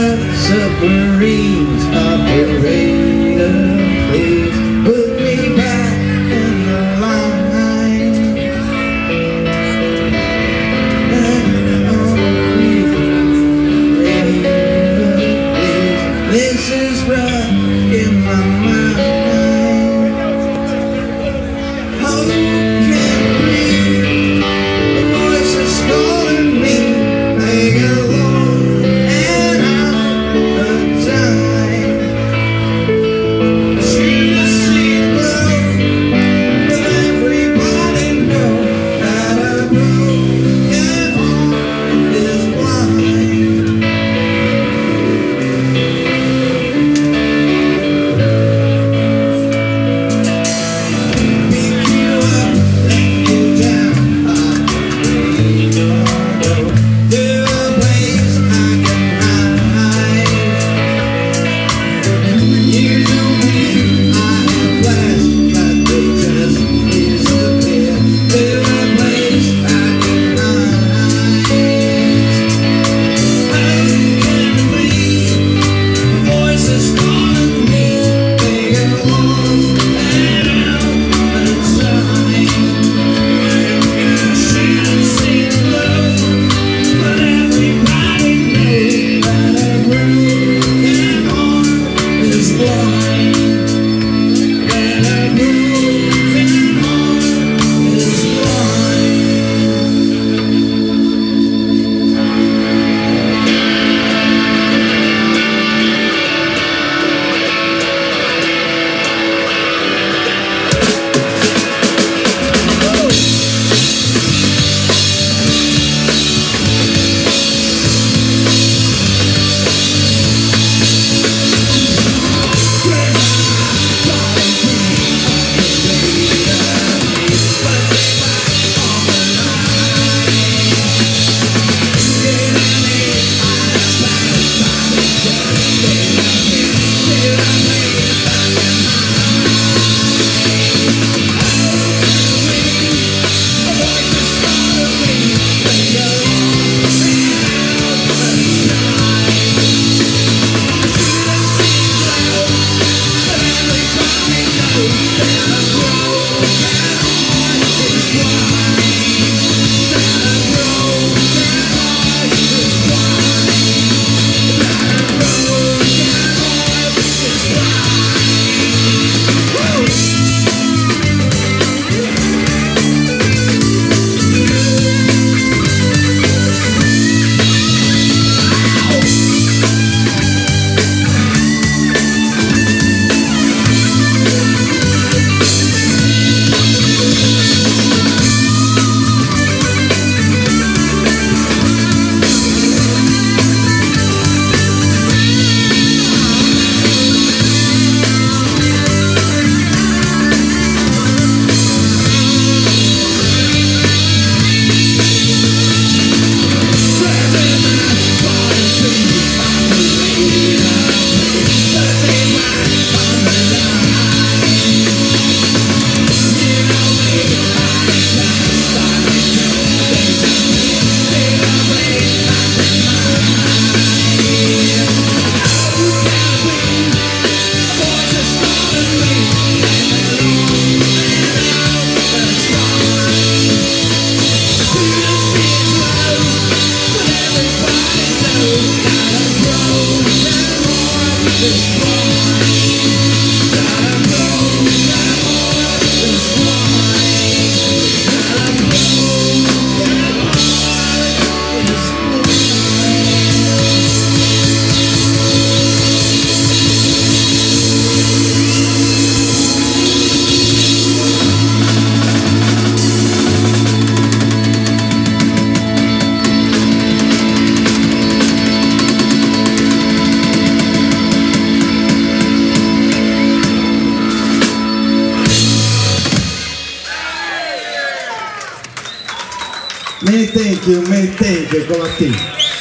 submarines operate. this morning. thank you, many thank you.